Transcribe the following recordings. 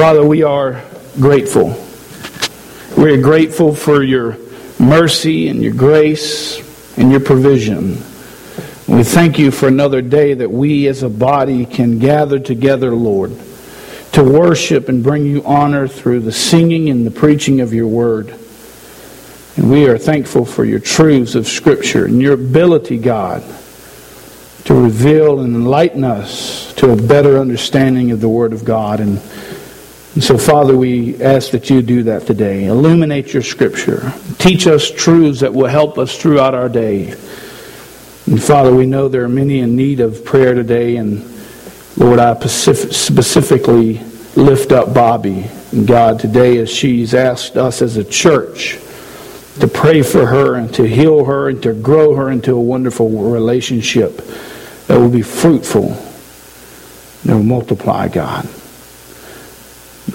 Father, we are grateful. We are grateful for your mercy and your grace and your provision. We thank you for another day that we as a body can gather together, Lord, to worship and bring you honor through the singing and the preaching of your word. And we are thankful for your truths of Scripture and your ability, God, to reveal and enlighten us to a better understanding of the Word of God. And, and so, Father, we ask that you do that today. Illuminate your Scripture. Teach us truths that will help us throughout our day. And Father, we know there are many in need of prayer today. And Lord, I specifically lift up Bobby. And God, today as she's asked us as a church to pray for her and to heal her and to grow her into a wonderful relationship that will be fruitful, that will multiply, God.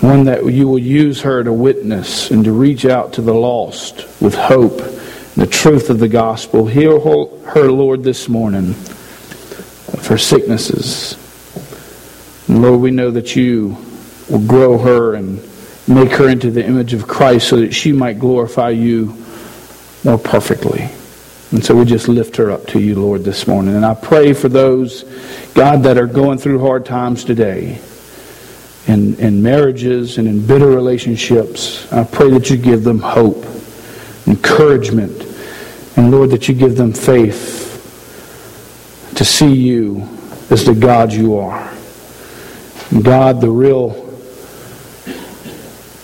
One that you will use her to witness and to reach out to the lost with hope and the truth of the gospel. Heal her, Lord, this morning of her sicknesses. And Lord, we know that you will grow her and make her into the image of Christ so that she might glorify you more perfectly. And so we just lift her up to you, Lord, this morning. And I pray for those, God, that are going through hard times today in, in marriages and in bitter relationships. I pray that you give them hope, encouragement, and Lord, that you give them faith to see you as the God you are. God, the real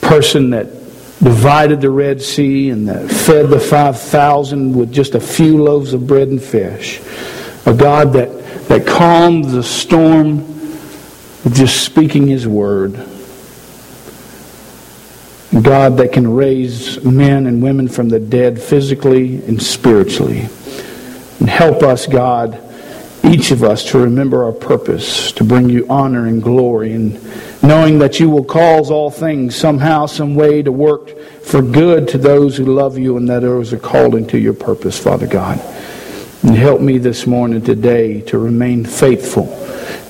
person that divided the Red Sea and that fed the 5,000 with just a few loaves of bread and fish. A God that, that calmed the storm with just speaking His word. God that can raise men and women from the dead physically and spiritually. And help us, God, each of us to remember our purpose, to bring you honor and glory, and knowing that you will cause all things somehow, some way to work for good to those who love you and that those are called into your purpose, Father God. And help me this morning, today, to remain faithful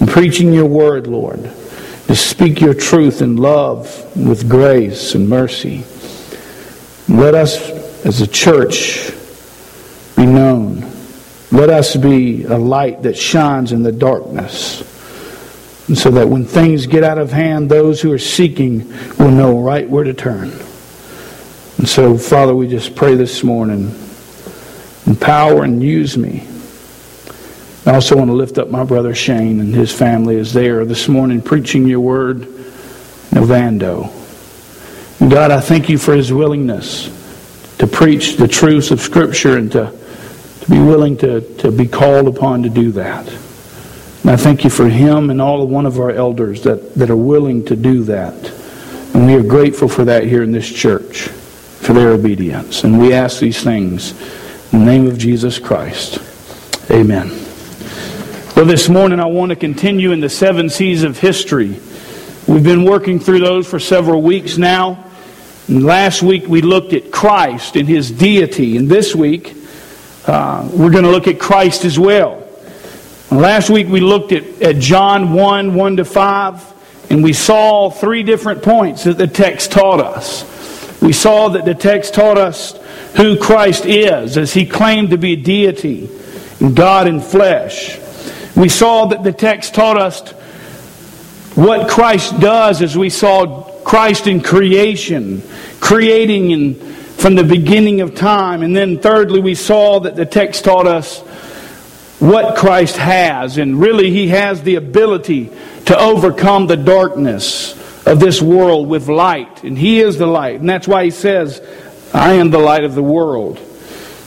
in preaching your word, Lord, to speak your truth in love, with grace and mercy. Let us, as a church, be known let us be a light that shines in the darkness. And so that when things get out of hand, those who are seeking will know right where to turn. And so, Father, we just pray this morning empower and use me. I also want to lift up my brother Shane and his family as they are this morning preaching your word, Novando. God, I thank you for his willingness to preach the truths of Scripture and to to be willing to, to be called upon to do that. And I thank you for him and all of one of our elders that, that are willing to do that. And we are grateful for that here in this church, for their obedience. And we ask these things in the name of Jesus Christ. Amen. Well, this morning I want to continue in the seven C's of history. We've been working through those for several weeks now. And last week we looked at Christ and his deity. And this week, uh, we're going to look at Christ as well. Last week we looked at, at John 1 1 to 5, and we saw three different points that the text taught us. We saw that the text taught us who Christ is, as he claimed to be deity, God in flesh. We saw that the text taught us what Christ does as we saw Christ in creation, creating and from the beginning of time. And then, thirdly, we saw that the text taught us what Christ has. And really, He has the ability to overcome the darkness of this world with light. And He is the light. And that's why He says, I am the light of the world.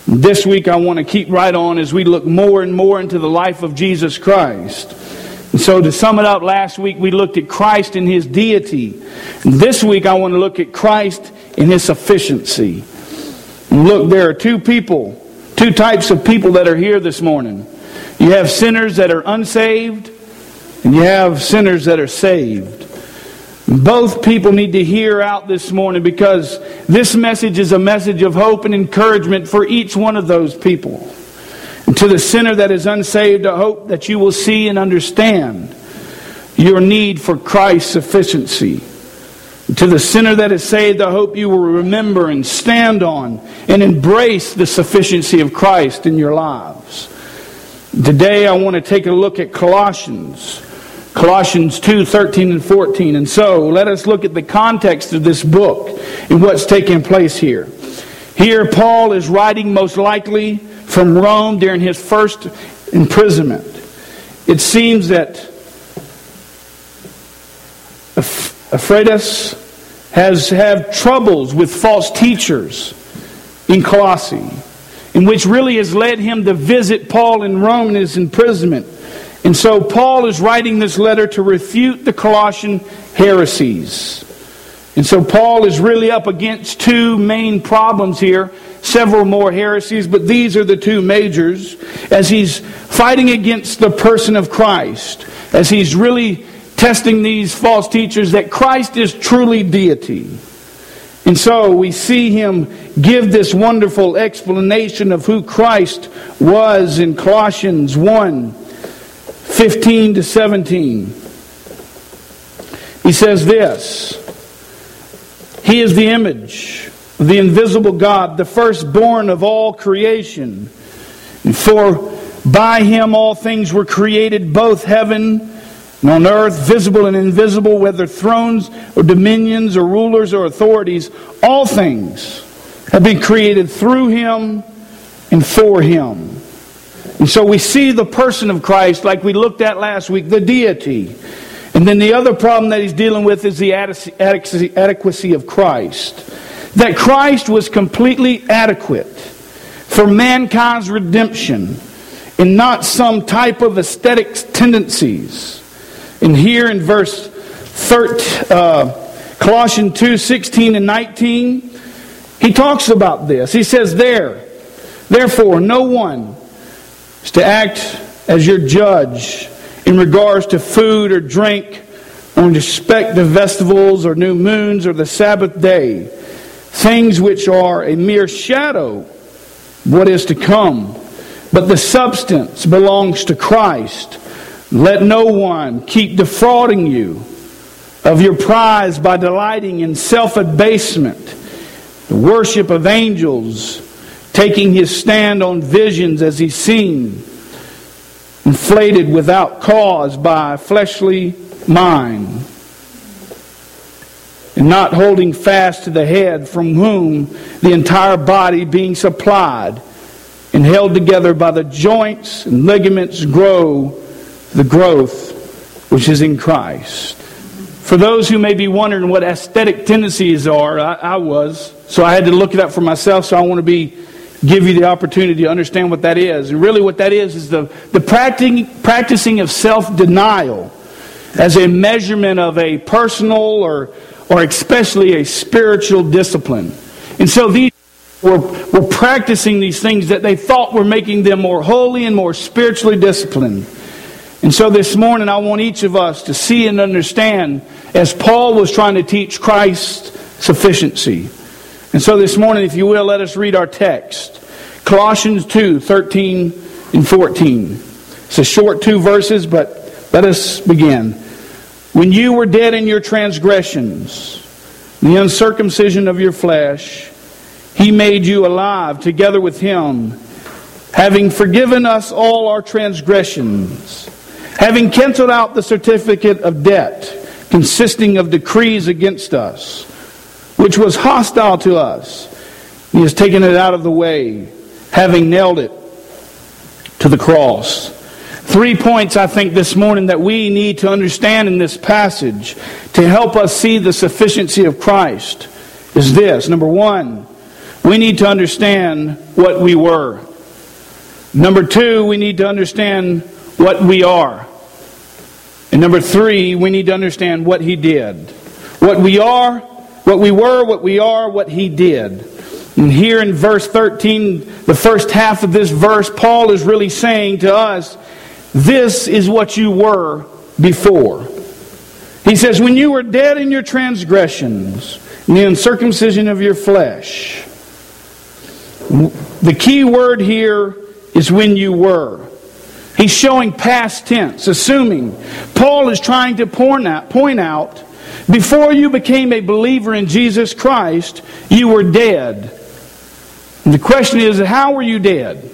This week, I want to keep right on as we look more and more into the life of Jesus Christ. And so, to sum it up, last week we looked at Christ and His deity. And this week, I want to look at Christ in his sufficiency. And look, there are two people, two types of people that are here this morning. You have sinners that are unsaved, and you have sinners that are saved. Both people need to hear out this morning because this message is a message of hope and encouragement for each one of those people. And to the sinner that is unsaved, I hope that you will see and understand your need for Christ's sufficiency To the sinner that is saved, I hope you will remember and stand on and embrace the sufficiency of Christ in your lives. Today I want to take a look at Colossians. Colossians 2, 13 and 14. And so let us look at the context of this book and what's taking place here. Here Paul is writing most likely from Rome during his first imprisonment. It seems that Epaphroditus has had troubles with false teachers in Colossae, in which really has led him to visit Paul in Rome in his imprisonment. And so Paul is writing this letter to refute the Colossian heresies. And so Paul is really up against two main problems here, several more heresies, but these are the two majors as he's fighting against the person of Christ, as he's really testing these false teachers that Christ is truly deity. And so we see him give this wonderful explanation of who Christ was in Colossians 1 15 to 17. He says this He is the image of the invisible God, the firstborn of all creation. For by him all things were created, both heaven and on earth, visible and invisible, whether thrones or dominions or rulers or authorities, all things have been created through him and for him. And so we see the person of Christ, like we looked at last week, the deity. And then the other problem that he's dealing with is the adequacy of Christ. That Christ was completely adequate for mankind's redemption and not some type of ascetic tendencies. And here in verse 13, uh, Colossians 2 16 and 19, he talks about this. He says, There, therefore, no one is to act as your judge in regards to food or drink, or in respect to festivals or new moons or the Sabbath day, things which are a mere shadow what is to come. But the substance belongs to Christ. Let no one keep defrauding you of your prize by delighting in self abasement, the worship of angels, taking his stand on visions as he's seen, inflated without cause by fleshly mind, and not holding fast to the head from whom the entire body being supplied and held together by the joints and ligaments grow the growth which is in Christ. For those who may be wondering what ascetic tendencies are, I, I, was. So I had to look it up for myself. So I want to be give you the opportunity to understand what that is. And really, what that is is the, the practicing, of self denial as a measurement of a personal or, or especially a spiritual discipline. And so these were, were practicing these things that they thought were making them more holy and more spiritually disciplined. And so this morning, I want each of us to see and understand, as Paul was trying to teach Christ's sufficiency. And so this morning, if you will, let us read our text Colossians 2 13 and 14. It's a short two verses, but let us begin. When you were dead in your transgressions, the uncircumcision of your flesh, he made you alive together with him, having forgiven us all our transgressions having canceled out the certificate of debt consisting of decrees against us, which was hostile to us, he has taken it out of the way, having nailed it to the cross. Three points, I think, this morning that we need to understand in this passage to help us see the sufficiency of Christ is this. Number one, we need to understand what we were. Number two, we need to understand what we are. And number three, we need to understand what he did. What we are, what we were, what we are, what he did. And here in verse 13, the first half of this verse, Paul is really saying to us, This is what you were before. He says, When you were dead in your transgressions, and the uncircumcision of your flesh. The key word here is when you were. He's showing past tense, assuming. Paul is trying to point out, point out Before you became a believer in Jesus Christ, you were dead. And the question is, how were you dead?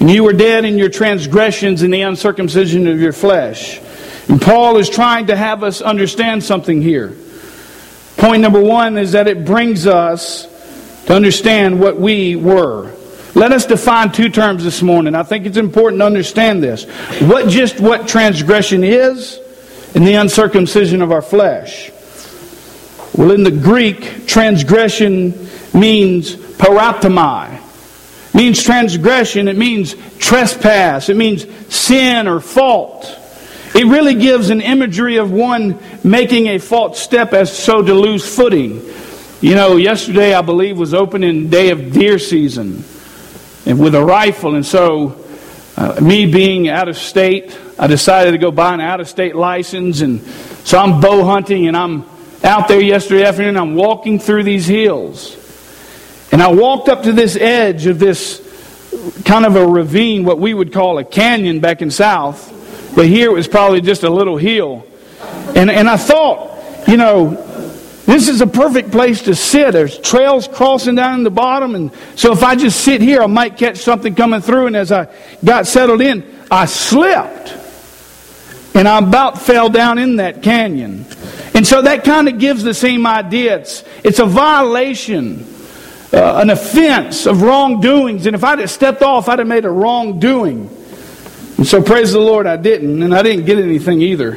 And you were dead in your transgressions and the uncircumcision of your flesh. And Paul is trying to have us understand something here. Point number one is that it brings us to understand what we were. Let us define two terms this morning. I think it's important to understand this. What just what transgression is and the uncircumcision of our flesh. Well, in the Greek, transgression means paratomai. means transgression, it means trespass, it means sin or fault. It really gives an imagery of one making a false step as so to lose footing. You know, yesterday I believe was opening day of deer season and with a rifle. And so, uh, me being out of state, I decided to go buy an out of state license. And so I'm bow hunting and I'm out there yesterday afternoon. I'm walking through these hills. And I walked up to this edge of this kind of a ravine, what we would call a canyon back in South. But here it was probably just a little hill. And, and I thought, you know, this is a perfect place to sit. There's trails crossing down in the bottom. And so if I just sit here, I might catch something coming through. And as I got settled in, I slipped. And I about fell down in that canyon. And so that kind of gives the same idea. It's, it's a violation, uh, an offense of wrongdoings. And if I'd have stepped off, I'd have made a wrongdoing. And so praise the Lord, I didn't. And I didn't get anything either.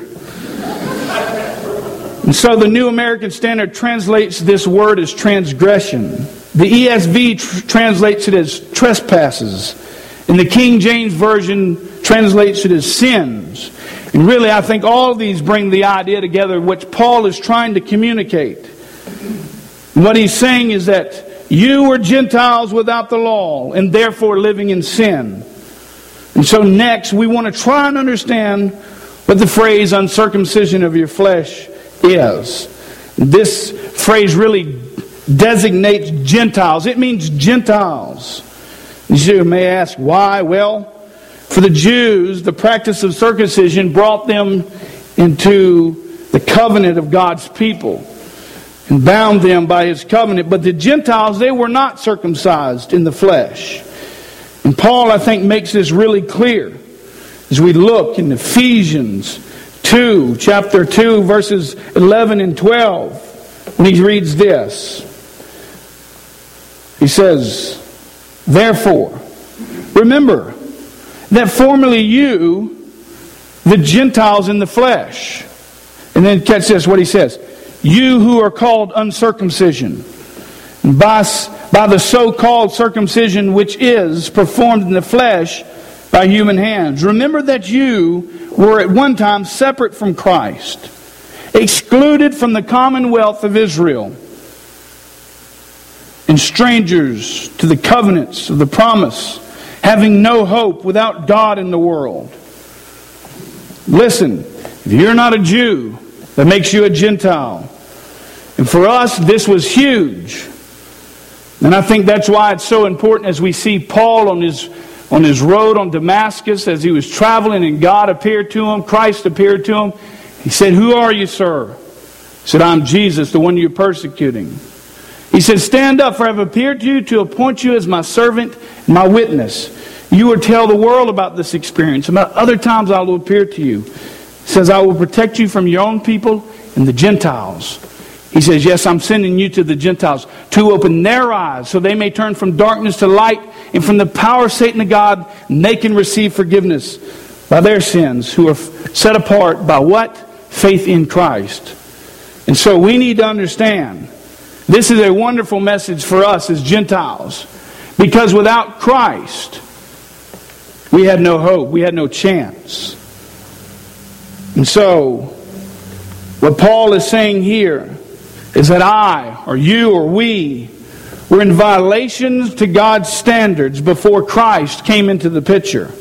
And so the New American Standard translates this word as transgression. The ESV tr- translates it as trespasses. And the King James Version translates it as sins. And really, I think all these bring the idea together which Paul is trying to communicate. What he's saying is that you were Gentiles without the law and therefore living in sin. And so, next, we want to try and understand what the phrase uncircumcision of your flesh is. This phrase really designates Gentiles. It means Gentiles. You may ask why? Well, for the Jews, the practice of circumcision brought them into the covenant of God's people and bound them by his covenant. But the Gentiles, they were not circumcised in the flesh. And Paul, I think, makes this really clear as we look in Ephesians 2, chapter 2, verses 11 and 12, when he reads this. He says, Therefore, remember that formerly you, the Gentiles in the flesh, and then catch this, what he says, you who are called uncircumcision, by, by the so called circumcision which is performed in the flesh by human hands. Remember that you were at one time separate from Christ, excluded from the commonwealth of Israel, and strangers to the covenants of the promise, having no hope without God in the world. Listen, if you're not a Jew, that makes you a Gentile. And for us, this was huge. And I think that's why it's so important as we see Paul on his on his road on Damascus as he was traveling and God appeared to him, Christ appeared to him. He said, Who are you, sir? He said, I'm Jesus, the one you're persecuting. He said, Stand up, for I have appeared to you to appoint you as my servant, my witness. You will tell the world about this experience. About other times I will appear to you. Says, I will protect you from your own people and the Gentiles. He says, Yes, I'm sending you to the Gentiles to open their eyes so they may turn from darkness to light and from the power of Satan to God, and they can receive forgiveness by their sins who are set apart by what? Faith in Christ. And so we need to understand this is a wonderful message for us as Gentiles because without Christ, we had no hope, we had no chance. And so, what Paul is saying here is that I, or you, or we, were in violations to God's standards before Christ came into the picture.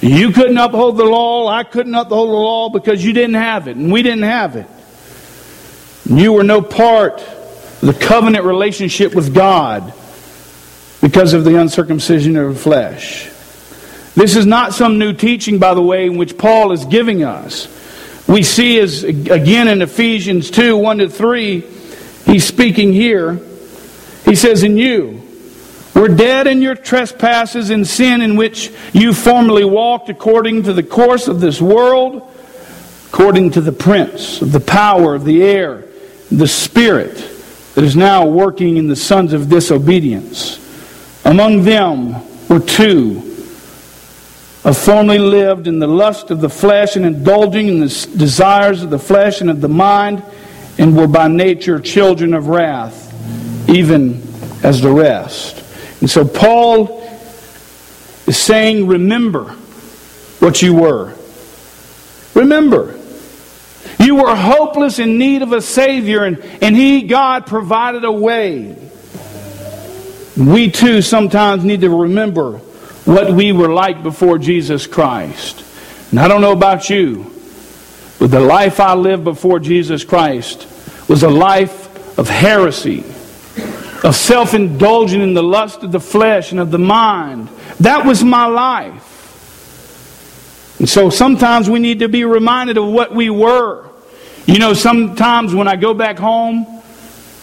You couldn't uphold the law, I couldn't uphold the law because you didn't have it, and we didn't have it. You were no part of the covenant relationship with God because of the uncircumcision of the flesh. This is not some new teaching, by the way, in which Paul is giving us. We see is again in Ephesians 2 1 to 3, he's speaking here. He says, In you were dead in your trespasses and sin in which you formerly walked according to the course of this world, according to the prince of the power of the air, the spirit that is now working in the sons of disobedience. Among them were two have formerly lived in the lust of the flesh and indulging in the desires of the flesh and of the mind, and were by nature children of wrath, even as the rest. And so Paul is saying, Remember what you were. Remember. You were hopeless in need of a Savior, and, and He, God, provided a way. We too sometimes need to remember what we were like before Jesus Christ. And I don't know about you, but the life I lived before Jesus Christ was a life of heresy, of self indulging in the lust of the flesh and of the mind. That was my life. And so sometimes we need to be reminded of what we were. You know, sometimes when I go back home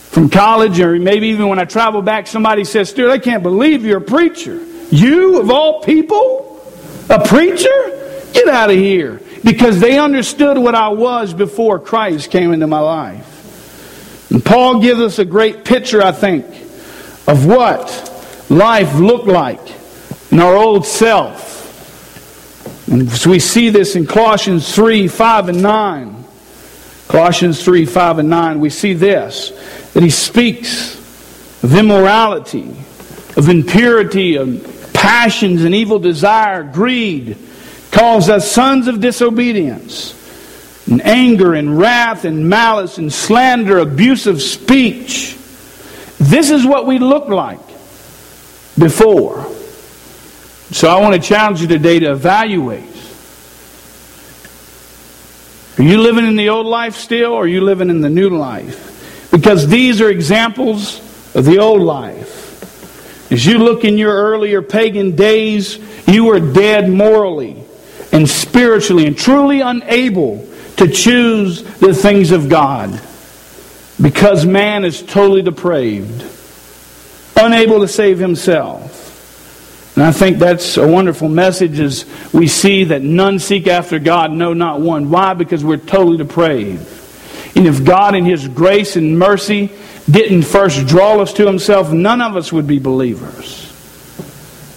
from college, or maybe even when I travel back, somebody says, Stuart, I can't believe you're a preacher. You, of all people? A preacher? Get out of here. Because they understood what I was before Christ came into my life. And Paul gives us a great picture, I think, of what life looked like in our old self. And so we see this in Colossians 3 5 and 9. Colossians 3 5 and 9, we see this that he speaks of immorality, of impurity, of passions and evil desire, greed, calls us sons of disobedience, and anger and wrath and malice and slander, abusive speech. This is what we look like before. So I want to challenge you today to evaluate. Are you living in the old life still, or are you living in the new life? Because these are examples of the old life. As you look in your earlier pagan days, you were dead morally and spiritually and truly unable to choose the things of God because man is totally depraved, unable to save himself. And I think that's a wonderful message as we see that none seek after God, no, not one. Why? Because we're totally depraved. And if God, in His grace and mercy, didn't first draw us to himself, none of us would be believers.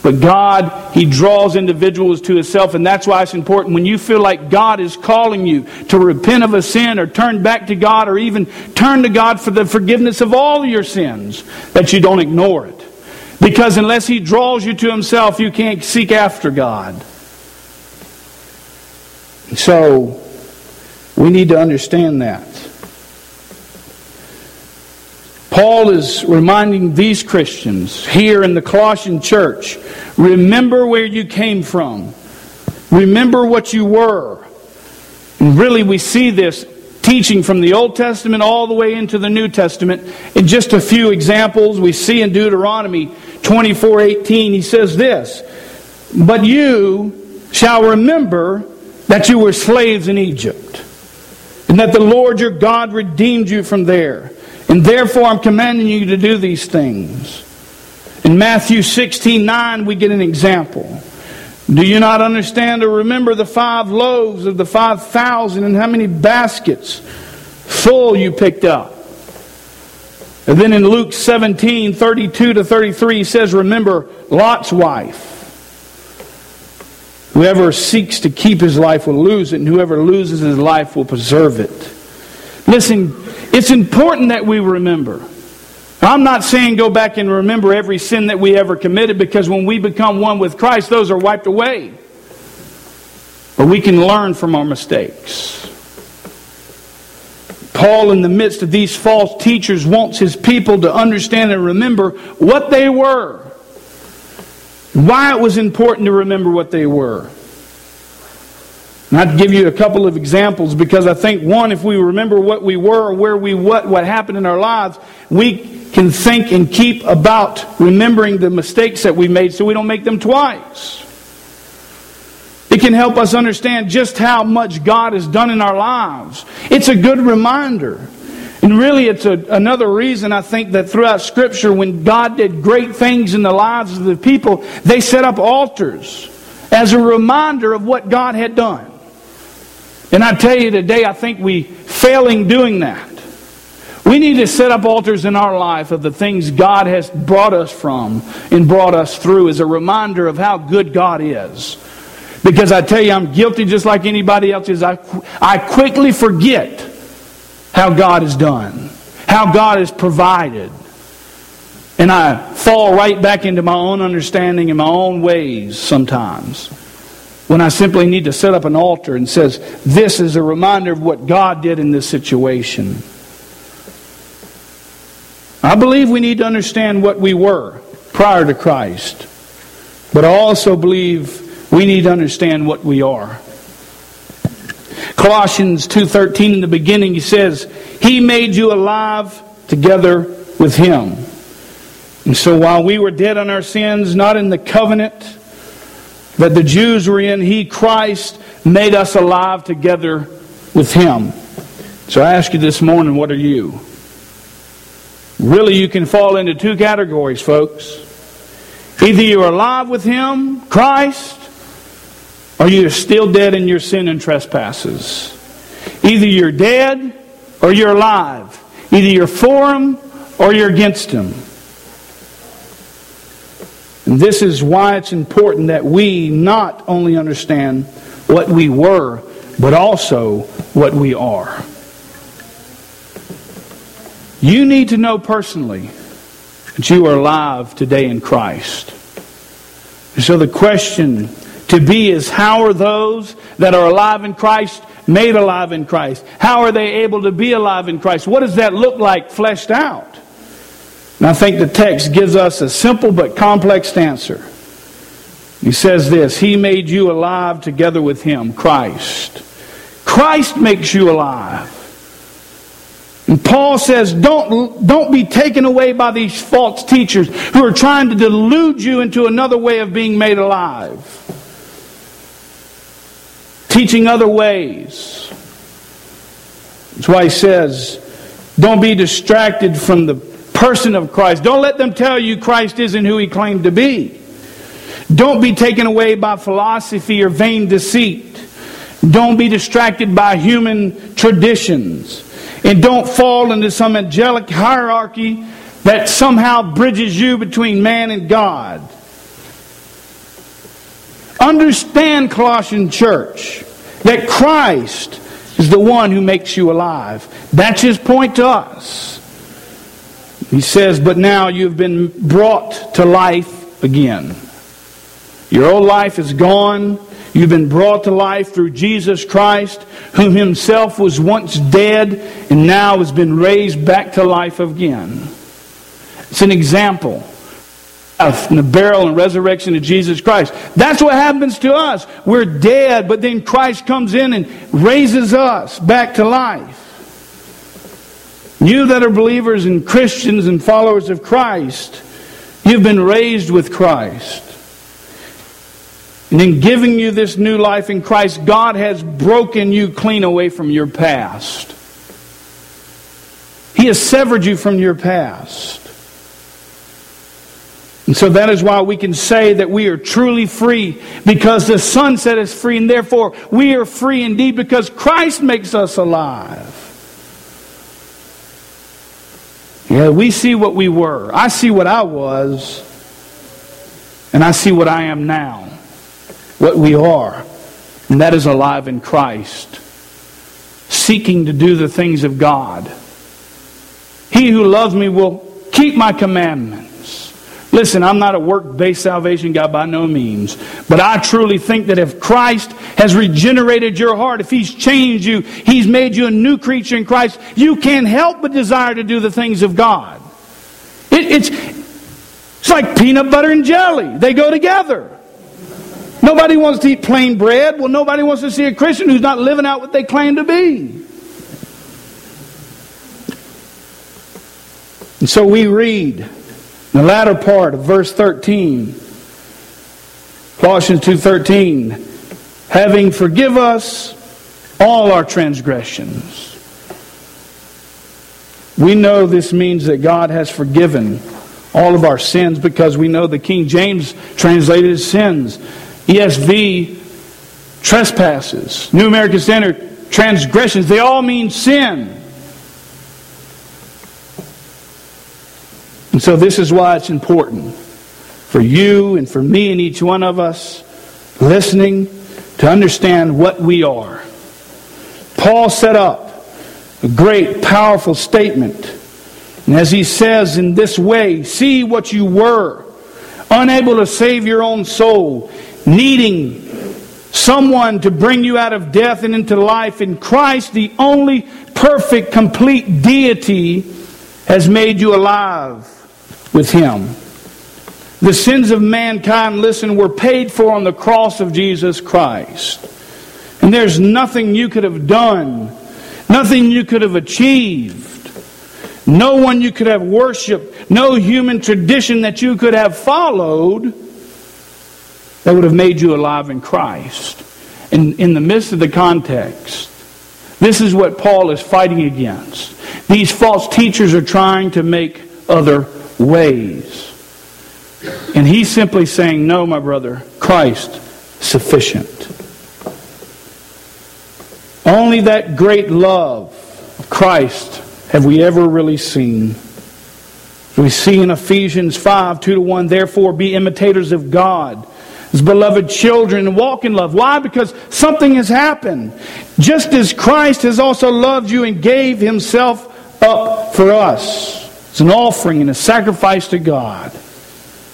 But God, He draws individuals to Himself, and that's why it's important. When you feel like God is calling you to repent of a sin or turn back to God or even turn to God for the forgiveness of all your sins, that you don't ignore it. Because unless He draws you to Himself, you can't seek after God. So, we need to understand that. Paul is reminding these Christians here in the Colossian church remember where you came from, remember what you were. And really, we see this teaching from the Old Testament all the way into the New Testament. In just a few examples, we see in Deuteronomy 24 18, he says this But you shall remember that you were slaves in Egypt, and that the Lord your God redeemed you from there and therefore, I'm commanding you to do these things. In Matthew 16 9, we get an example. Do you not understand or remember the five loaves of the 5,000 and how many baskets full you picked up? And then in Luke 17 32 to 33, he says, Remember Lot's wife. Whoever seeks to keep his life will lose it, and whoever loses his life will preserve it. Listen, it's important that we remember. I'm not saying go back and remember every sin that we ever committed because when we become one with Christ, those are wiped away. But we can learn from our mistakes. Paul, in the midst of these false teachers, wants his people to understand and remember what they were. Why it was important to remember what they were. And I'd give you a couple of examples because I think one, if we remember what we were or where we what what happened in our lives, we can think and keep about remembering the mistakes that we made so we don't make them twice. It can help us understand just how much God has done in our lives. It's a good reminder. And really, it's a, another reason I think that throughout Scripture, when God did great things in the lives of the people, they set up altars as a reminder of what God had done. And I tell you today, I think we failing doing that. We need to set up altars in our life of the things God has brought us from and brought us through as a reminder of how good God is. Because I tell you, I'm guilty just like anybody else is. I, I quickly forget how God has done, how God has provided. And I fall right back into my own understanding and my own ways sometimes. When I simply need to set up an altar and says, this is a reminder of what God did in this situation. I believe we need to understand what we were prior to Christ. But I also believe we need to understand what we are. Colossians 2:13 in the beginning he says, "He made you alive together with him." And so while we were dead on our sins, not in the covenant that the Jews were in, he Christ made us alive together with him. So I ask you this morning, what are you? Really, you can fall into two categories, folks. Either you're alive with Him, Christ, or you're still dead in your sin and trespasses. Either you're dead or you're alive. Either you're for Him or you're against Him. And this is why it's important that we not only understand what we were, but also what we are. You need to know personally that you are alive today in Christ. And so the question to be is how are those that are alive in Christ made alive in Christ? How are they able to be alive in Christ? What does that look like fleshed out? And I think the text gives us a simple but complex answer. He says this He made you alive together with Him, Christ. Christ makes you alive. And Paul says, don't, don't be taken away by these false teachers who are trying to delude you into another way of being made alive. Teaching other ways. That's why he says, don't be distracted from the person of Christ. Don't let them tell you Christ isn't who he claimed to be. Don't be taken away by philosophy or vain deceit. Don't be distracted by human traditions. And don't fall into some angelic hierarchy that somehow bridges you between man and God. Understand, Colossian church, that Christ is the one who makes you alive. That's his point to us. He says, But now you've been brought to life again. Your old life is gone. You've been brought to life through Jesus Christ, whom himself was once dead and now has been raised back to life again. It's an example of the burial and resurrection of Jesus Christ. That's what happens to us. We're dead, but then Christ comes in and raises us back to life. You that are believers and Christians and followers of Christ, you've been raised with Christ. And in giving you this new life in Christ, God has broken you clean away from your past. He has severed you from your past. And so that is why we can say that we are truly free because the Son set us free, and therefore we are free indeed because Christ makes us alive. Yeah, we see what we were. I see what I was, and I see what I am now what we are, and that is alive in Christ, seeking to do the things of God. He who loves me will keep my commandments. Listen, I'm not a work based salvation guy by no means, but I truly think that if Christ has regenerated your heart, if He's changed you, He's made you a new creature in Christ, you can't help but desire to do the things of God. It, it's, it's like peanut butter and jelly, they go together. Nobody wants to eat plain bread. Well, nobody wants to see a Christian who's not living out what they claim to be. And so we read the latter part of verse 13. Colossians 2:13. having forgive us all our transgressions. We know this means that God has forgiven all of our sins because we know the King James translated sins. ESV, trespasses. New American Standard, transgressions. They all mean sin. And so this is why it's important for you and for me and each one of us listening to understand what we are. Paul set up a great, powerful statement. And as he says in this way, see what you were, unable to save your own soul, needing someone to bring you out of death and into life. In Christ, the only perfect, complete deity has made you alive with him. The sins of mankind, listen, were paid for on the cross of Jesus Christ. And there's nothing you could have done, nothing you could have achieved, no one you could have worshiped, no human tradition that you could have followed that would have made you alive in Christ. And in the midst of the context, this is what Paul is fighting against. These false teachers are trying to make other ways. And he's simply saying, No, my brother, Christ sufficient. Only that great love of Christ have we ever really seen. We see in Ephesians 5 2 to 1, therefore be imitators of God as beloved children and walk in love. Why? Because something has happened. Just as Christ has also loved you and gave himself up for us. It's an offering and a sacrifice to God.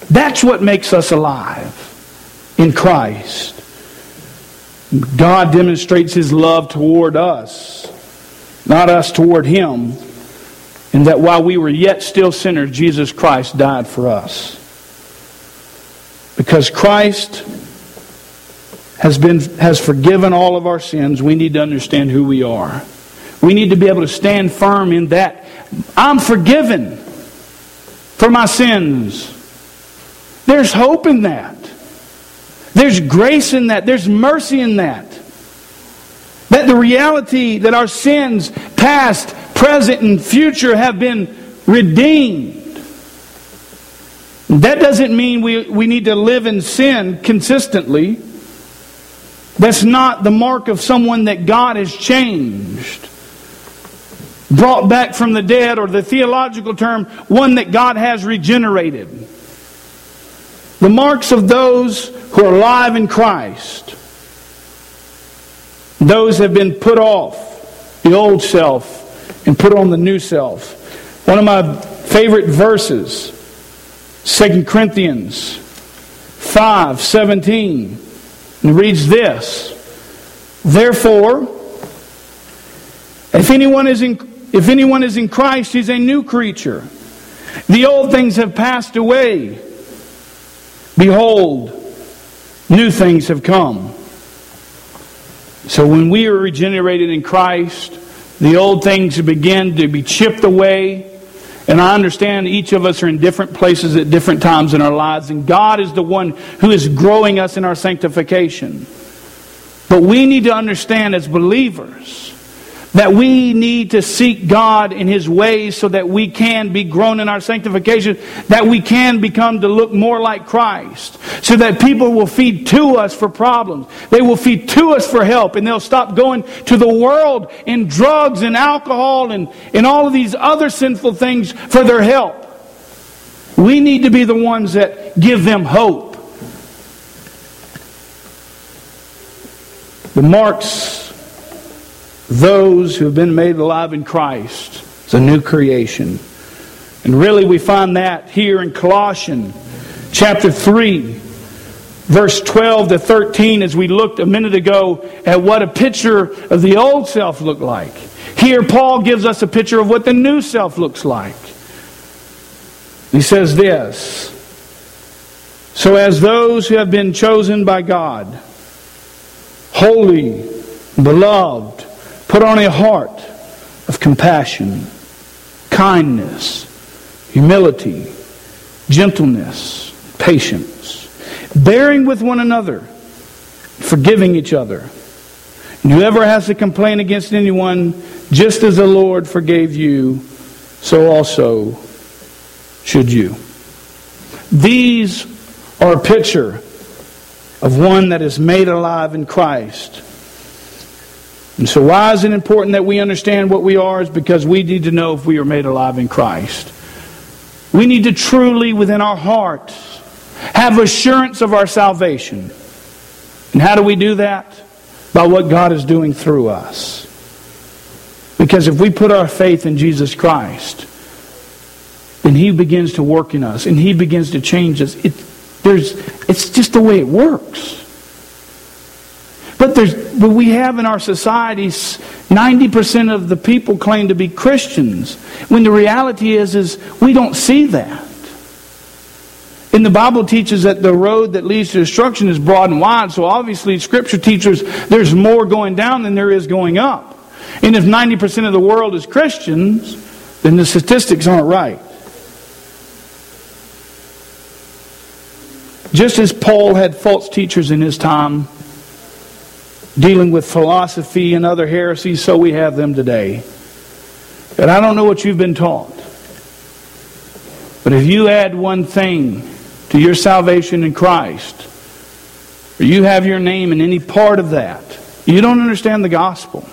That's what makes us alive in Christ. God demonstrates his love toward us, not us toward him. And that while we were yet still sinners, Jesus Christ died for us. Because Christ has, been, has forgiven all of our sins, we need to understand who we are. We need to be able to stand firm in that. I'm forgiven for my sins. There's hope in that. There's grace in that. There's mercy in that. That the reality that our sins, past, present, and future, have been redeemed. That doesn't mean we, we need to live in sin consistently. That's not the mark of someone that God has changed. Brought back from the dead, or the theological term, one that God has regenerated. The marks of those who are alive in Christ. Those have been put off the old self and put on the new self. One of my favorite verses, 2 Corinthians 5 17, and reads this Therefore, if anyone is in if anyone is in Christ, he's a new creature. The old things have passed away. Behold, new things have come. So when we are regenerated in Christ, the old things begin to be chipped away. And I understand each of us are in different places at different times in our lives, and God is the one who is growing us in our sanctification. But we need to understand as believers that we need to seek God in His ways so that we can be grown in our sanctification, that we can become to look more like Christ, so that people will feed to us for problems. They will feed to us for help, and they'll stop going to the world in drugs and alcohol and, and all of these other sinful things for their help. We need to be the ones that give them hope. The marks those who have been made alive in Christ. It's a new creation. And really, we find that here in Colossians chapter 3, verse 12 to 13, as we looked a minute ago at what a picture of the old self looked like. Here, Paul gives us a picture of what the new self looks like. He says this So, as those who have been chosen by God, holy, beloved, Put on a heart of compassion, kindness, humility, gentleness, patience, bearing with one another. forgiving each other. And whoever has a complaint against anyone, just as the Lord forgave you, so also should you. These are a picture of one that is made alive in Christ. And so, why is it important that we understand what we are? Is because we need to know if we are made alive in Christ. We need to truly, within our hearts, have assurance of our salvation. And how do we do that? By what God is doing through us. Because if we put our faith in Jesus Christ, then He begins to work in us and He begins to change us. It, there's, it's just the way it works. But, there's, but we have in our societies 90% of the people claim to be Christians, when the reality is, is we don't see that. And the Bible teaches that the road that leads to destruction is broad and wide, so obviously Scripture teaches there's more going down than there is going up. And if 90% of the world is Christians, then the statistics aren't right. Just as Paul had false teachers in his time, dealing with philosophy and other heresies, so we have them today. But I don't know what you've been taught. But if you add one thing to your salvation in Christ, or you have your name in any part of that, you don't understand the gospel.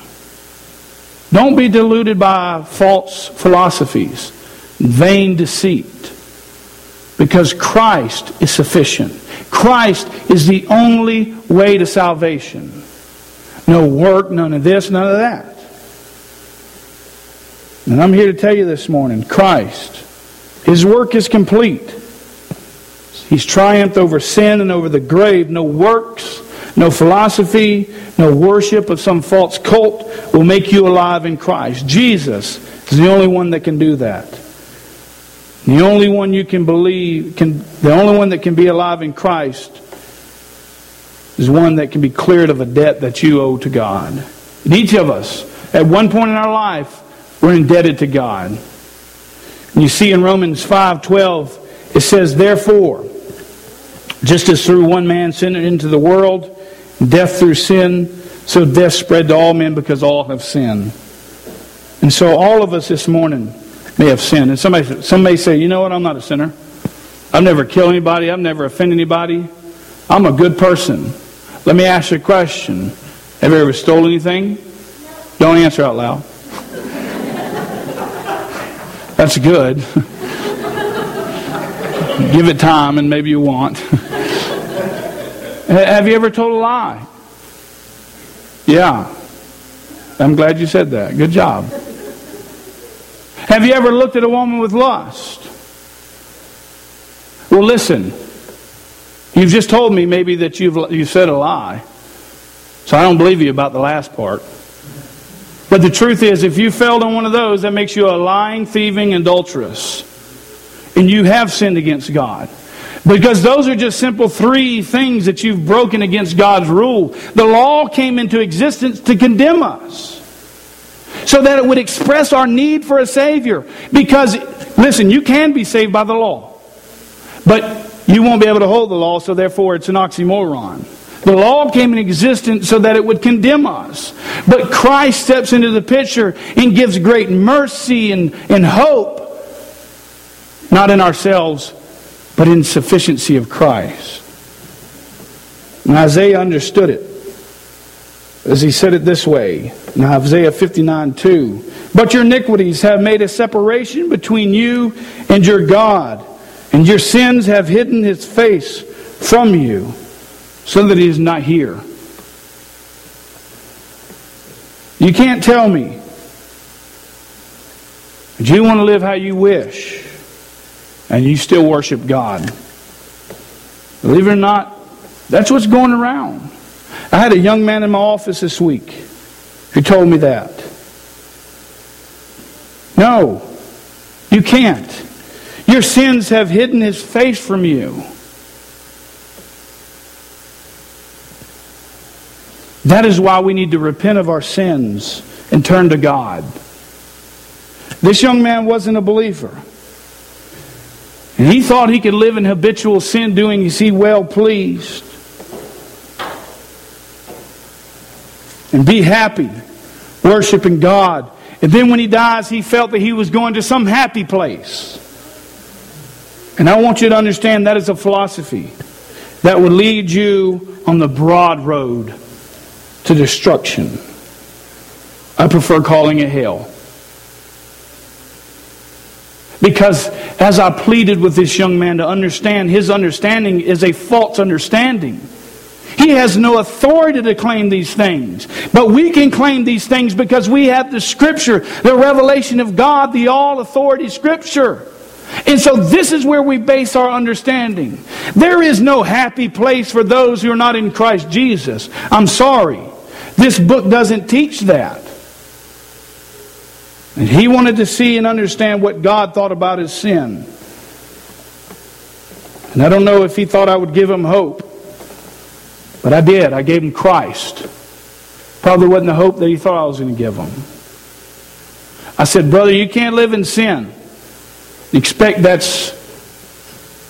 Don't be deluded by false philosophies, vain deceit. Because Christ is sufficient. Christ is the only way to salvation. No work, none of this, none of that. And I'm here to tell you this morning Christ, His work is complete. He's triumphed over sin and over the grave. No works, no philosophy, no worship of some false cult will make you alive in Christ. Jesus is the only one that can do that. The only one you can believe, can, the only one that can be alive in Christ is one that can be cleared of a debt that you owe to God. And each of us, at one point in our life, we're indebted to God. And you see in Romans 5:12, it says, Therefore, just as through one man sin into the world, death through sin, so death spread to all men because all have sinned. And so all of us this morning may have sinned. And somebody, some may say, you know what, I'm not a sinner. I've never killed anybody. I've never offended anybody. I'm a good person. Let me ask you a question. Have you ever stolen anything? Don't answer out loud. That's good. Give it time and maybe you want. Have you ever told a lie? Yeah. I'm glad you said that. Good job. Have you ever looked at a woman with lust? Well, listen. You've just told me maybe that you've you said a lie. So I don't believe you about the last part. But the truth is, if you failed on one of those, that makes you a lying, thieving, adulterous. And you have sinned against God. Because those are just simple three things that you've broken against God's rule. The law came into existence to condemn us. So that it would express our need for a Savior. Because, listen, you can be saved by the law. But you won't be able to hold the law, so therefore it's an oxymoron. The law came in existence so that it would condemn us. But Christ steps into the picture and gives great mercy and, and hope, not in ourselves, but in sufficiency of Christ. And Isaiah understood it as he said it this way in Isaiah 59 2. But your iniquities have made a separation between you and your God and your sins have hidden his face from you so that he is not here. You can't tell me that you want to live how you wish and you still worship God. Believe it or not, that's what's going around. I had a young man in my office this week who told me that. No, you can't. Your sins have hidden his face from you. That is why we need to repent of our sins and turn to God. This young man wasn't a believer. And he thought he could live in habitual sin doing as he well pleased. and be happy, worshiping God. And then when he dies, he felt that he was going to some happy place. And I want you to understand that is a philosophy that would lead you on the broad road to destruction. I prefer calling it hell. Because as I pleaded with this young man to understand, his understanding is a false understanding. He has no authority to claim these things. But we can claim these things because we have the Scripture, the revelation of God, the all authority Scripture. And so this is where we base our understanding. There is no happy place for those who are not in Christ Jesus. I'm sorry. This book doesn't teach that. And he wanted to see and understand what God thought about his sin. And I don't know if he thought I would give him hope, but I did. I gave him Christ. Probably wasn't the hope that he thought I was going to give him. I said, Brother, you can't live in sin. Expect that's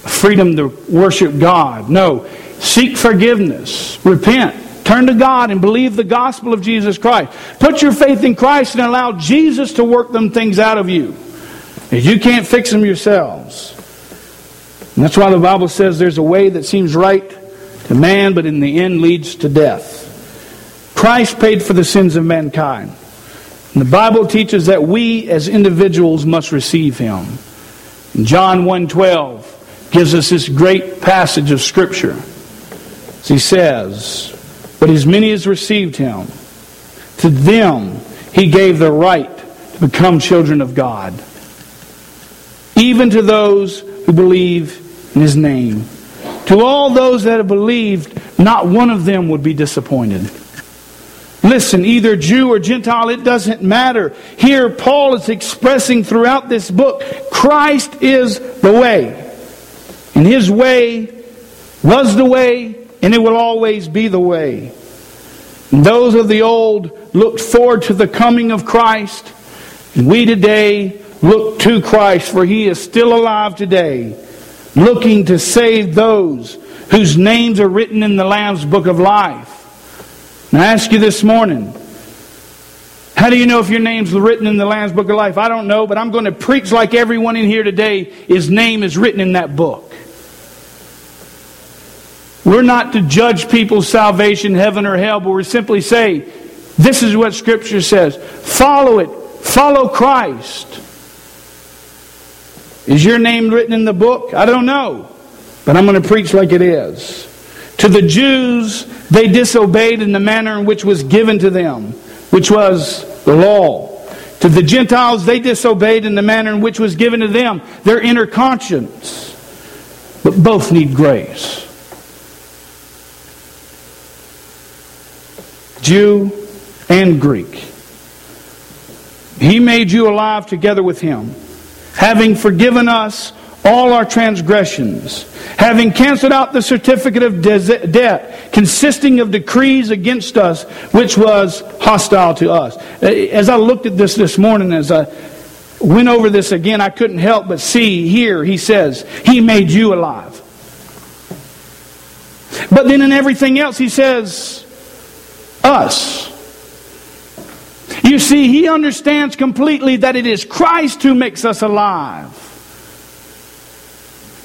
freedom to worship God. No. Seek forgiveness. Repent. Turn to God and believe the gospel of Jesus Christ. Put your faith in Christ and allow Jesus to work them things out of you. You can't fix them yourselves. And that's why the Bible says there's a way that seems right to man, but in the end leads to death. Christ paid for the sins of mankind. And the Bible teaches that we as individuals must receive him. John 1:12 gives us this great passage of scripture. As he says, but as many as received him, to them he gave the right to become children of God, even to those who believe in his name. To all those that have believed, not one of them would be disappointed. Listen, either Jew or Gentile, it doesn't matter. Here, Paul is expressing throughout this book Christ is the way. And his way was the way and it will always be the way. And those of the old looked forward to the coming of Christ, and we today look to Christ, for he is still alive today, looking to save those whose names are written in the Lamb's book of life. And I ask you this morning, how do you know if your name's written in the Lamb's Book of Life? I don't know, but I'm going to preach like everyone in here today, his name is written in that book. We're not to judge people's salvation, heaven or hell, but we're simply say, this is what Scripture says. Follow it. Follow Christ. Is your name written in the book? I don't know. But I'm going to preach like it is. To the Jews, they disobeyed in the manner in which was given to them, which was the law. To the Gentiles, they disobeyed in the manner in which was given to them, their inner conscience. But both need grace. Jew and Greek. He made you alive together with him, having forgiven us all our transgressions, having canceled out the certificate of debt consisting of decrees against us, which was hostile to us. Uh, as I looked at this this morning, as I went over this again, I couldn't help but see here, he says, He made you alive. But then in everything else, he says, us. You see, he understands completely that it is Christ who makes us alive.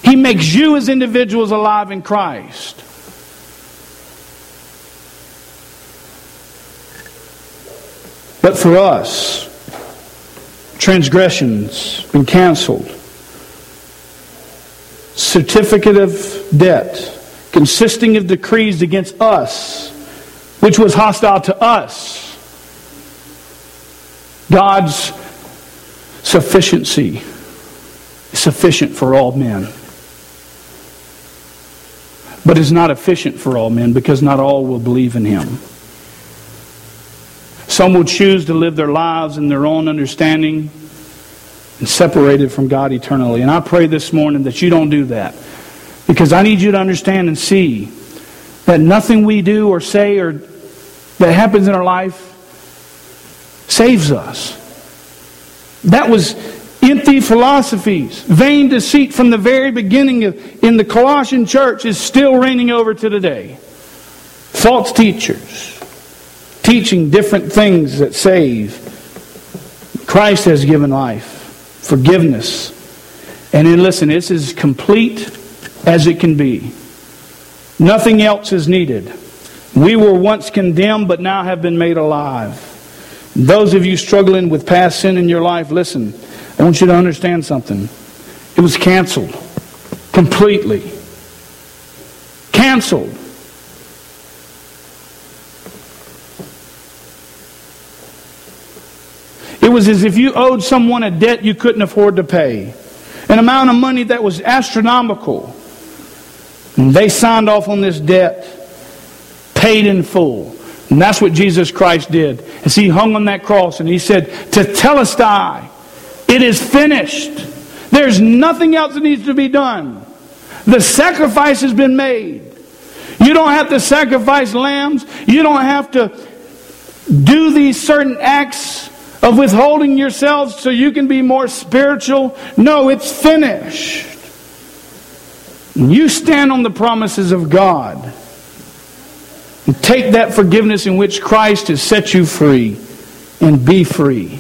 He makes you as individuals alive in Christ. But for us, transgressions been canceled. Certificate of debt consisting of decrees against us which was hostile to us. God's sufficiency is sufficient for all men. But is not efficient for all men because not all will believe in him. Some will choose to live their lives in their own understanding and separated from God eternally. And I pray this morning that you don't do that. Because I need you to understand and see that nothing we do or say or that happens in our life saves us. That was empty philosophies, vain deceit from the very beginning of, in the Colossian church is still reigning over to today. False teachers teaching different things that save. Christ has given life, forgiveness. And then listen, it's as complete as it can be. Nothing else is needed. We were once condemned, but now have been made alive. Those of you struggling with past sin in your life, listen, I want you to understand something. It was canceled completely. Canceled. It was as if you owed someone a debt you couldn't afford to pay, an amount of money that was astronomical. And they signed off on this debt, paid in full. And that's what Jesus Christ did. As he hung on that cross and he said, Tetelestai, it is finished. There's nothing else that needs to be done. The sacrifice has been made. You don't have to sacrifice lambs. You don't have to do these certain acts of withholding yourselves so you can be more spiritual. No, it's finished. You stand on the promises of God and take that forgiveness in which Christ has set you free and be free.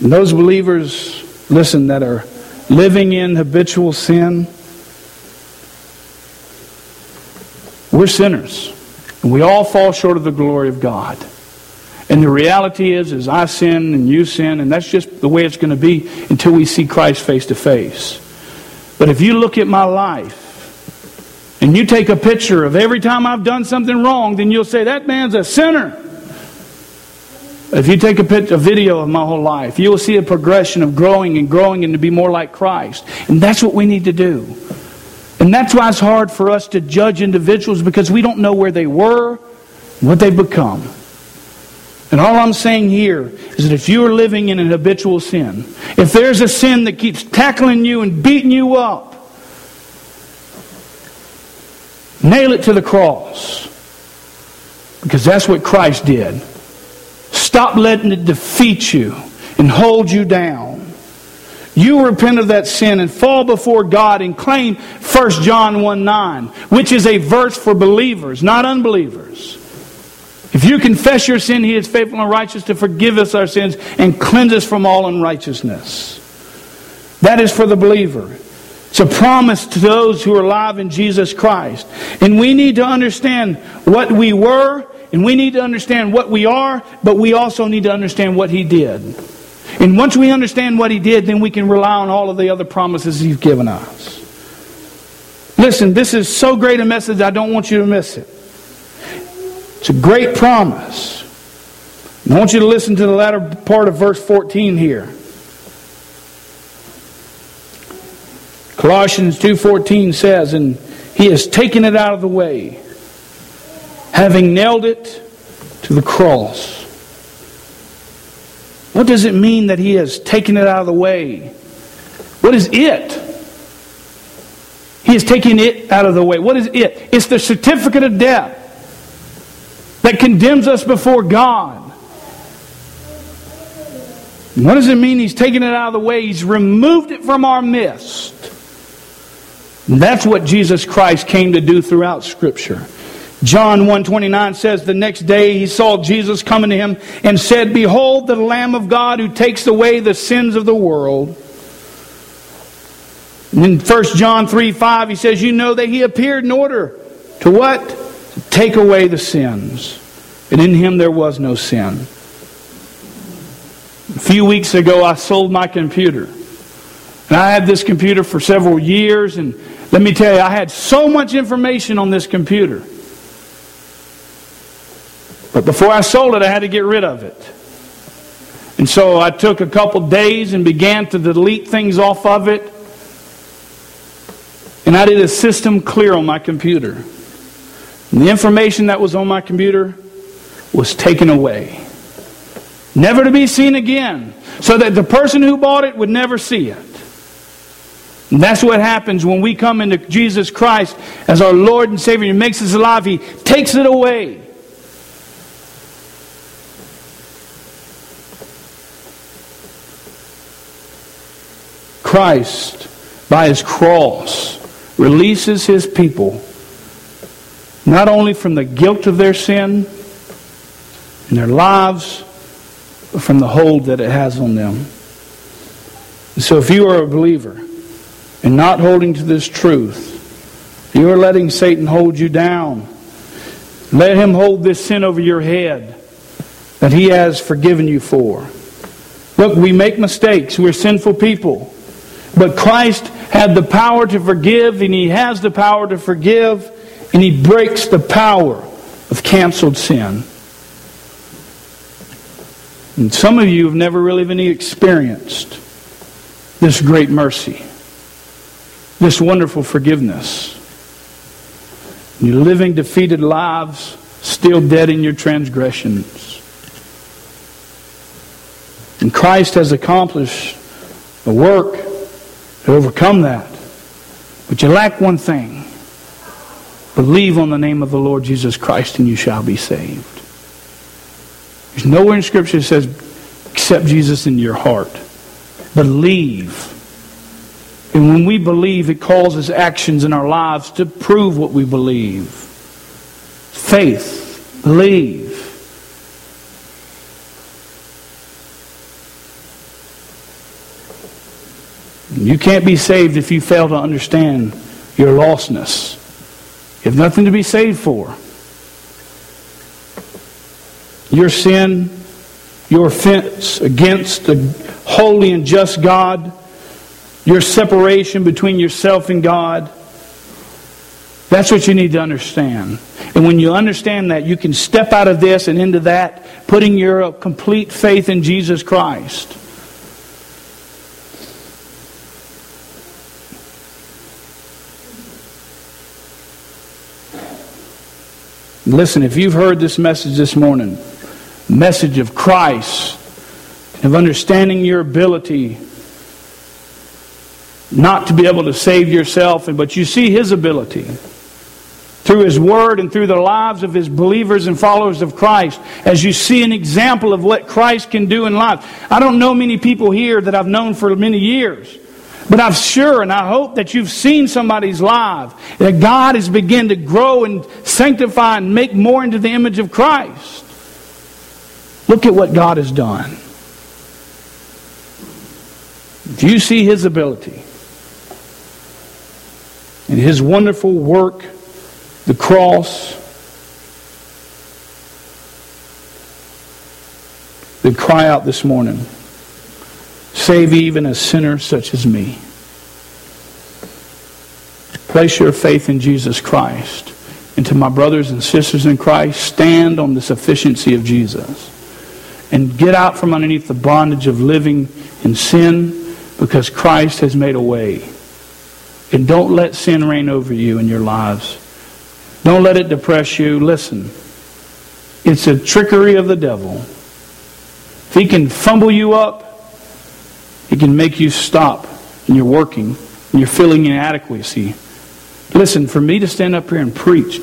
And those believers, listen, that are living in habitual sin, we're sinners. And we all fall short of the glory of God. And the reality is, is I sin and you sin, and that's just the way it's going to be until we see Christ face to face. But if you look at my life, and you take a picture of every time I've done something wrong, then you'll say, that man's a sinner. If you take a, picture, a video of my whole life, you will see a progression of growing and growing and to be more like Christ. And that's what we need to do. And that's why it's hard for us to judge individuals because we don't know where they were, what they've become. And all I'm saying here is that if you are living in an habitual sin, if there's a sin that keeps tackling you and beating you up, nail it to the cross. Because that's what Christ did. Stop letting it defeat you and hold you down. You repent of that sin and fall before God and claim 1 John 1 9, which is a verse for believers, not unbelievers. If you confess your sin, He is faithful and righteous to forgive us our sins and cleanse us from all unrighteousness. That is for the believer. It's a promise to those who are alive in Jesus Christ. And we need to understand what we were, and we need to understand what we are, but we also need to understand what He did. And once we understand what He did, then we can rely on all of the other promises He's given us. Listen, this is so great a message, I don't want you to miss it. It's a great promise. I want you to listen to the latter part of verse 14 here. Colossians 2:14 says, "And he has taken it out of the way, having nailed it to the cross." What does it mean that he has taken it out of the way? What is it? He has taken it out of the way. What is it? It's the certificate of death that condemns us before God. what does it mean he's taken it out of the way? He's removed it from our midst. And that's what Jesus Christ came to do throughout Scripture. John 1.29 says, The next day he saw Jesus coming to him and said, Behold the Lamb of God who takes away the sins of the world. And in 1 John 3 5, he says, You know that he appeared in order to what? take away the sins. And in him there was no sin. A few weeks ago, I sold my computer. And I had this computer for several years. And let me tell you, I had so much information on this computer. But before I sold it, I had to get rid of it. And so I took a couple days and began to delete things off of it. And I did a system clear on my computer. And the information that was on my computer was taken away. Never to be seen again. So that the person who bought it would never see it. And that's what happens when we come into Jesus Christ as our Lord and Savior. He makes us alive. He takes it away. Christ, by his cross, releases his people not only from the guilt of their sin in their lives, but from the hold that it has on them. And so if you are a believer and not holding to this truth, you are letting Satan hold you down. Let him hold this sin over your head that he has forgiven you for. Look, we make mistakes. We're sinful people. But Christ had the power to forgive, and he has the power to forgive, and he breaks the power of canceled sin. And some of you have never really even experienced this great mercy, this wonderful forgiveness. You're living defeated lives, still dead in your transgressions. And Christ has accomplished the work to overcome that. But you lack one thing. Believe on the name of the Lord Jesus Christ and you shall be saved. There's nowhere in Scripture that says, accept Jesus in your heart. Believe. And when we believe, it causes actions in our lives to prove what we believe. Faith. Believe. You can't be saved if you fail to understand your lostness. You have nothing to be saved for. Your sin, your offense against the holy and just God, your separation between yourself and God. That's what you need to understand. And when you understand that, you can step out of this and into that, putting your complete faith in Jesus Christ. Listen, if you've heard this message this morning, message of Christ, of understanding your ability not to be able to save yourself, but you see His ability through His Word and through the lives of His believers and followers of Christ, as you see an example of what Christ can do in life. I don't know many people here that I've known for many years. But I'm sure and I hope that you've seen somebody's life, that God has begun to grow and sanctify and make more into the image of Christ. Look at what God has done. If you see His ability and His wonderful work, the cross, then cry out this morning. Save even a sinner such as me. Place your faith in Jesus Christ. And to my brothers and sisters in Christ, stand on the sufficiency of Jesus. And get out from underneath the bondage of living in sin because Christ has made a way. And don't let sin reign over you in your lives. Don't let it depress you. Listen, it's a trickery of the devil. If he can fumble you up, it can make you stop and you're working and you're feeling inadequacy. Listen, for me to stand up here and preach,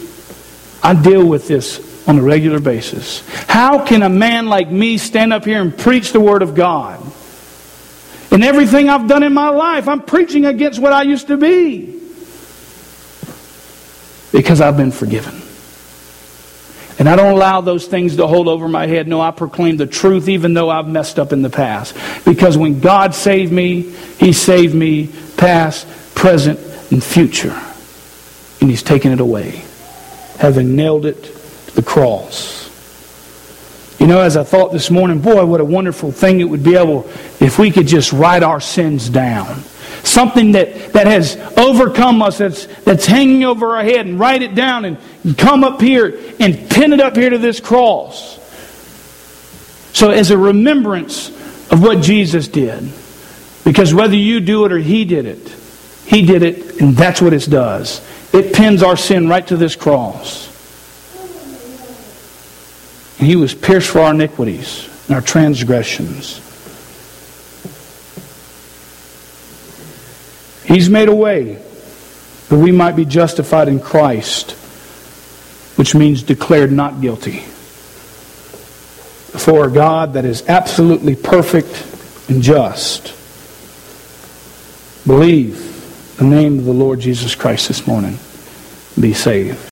I deal with this on a regular basis. How can a man like me stand up here and preach the Word of God? In everything I've done in my life, I'm preaching against what I used to be. Because I've been forgiven. And I don't allow those things to hold over my head. No, I proclaim the truth even though I've messed up in the past. Because when God saved me, He saved me past, present, and future. And He's taken it away, having nailed it to the cross. You know, as I thought this morning, boy, what a wonderful thing it would be able if we could just write our sins down something that, that has overcome us, that's, that's hanging over our head, and write it down and, come up here and pin it up here to this cross. So, as a remembrance of what Jesus did, because whether you do it or He did it, He did it, and that's what it does. It pins our sin right to this cross. And He was pierced for our iniquities and our transgressions. He's made a way that we might be justified in Christ, which means declared not guilty. For a God that is absolutely perfect and just. Believe the name of the Lord Jesus Christ this morning. Be saved.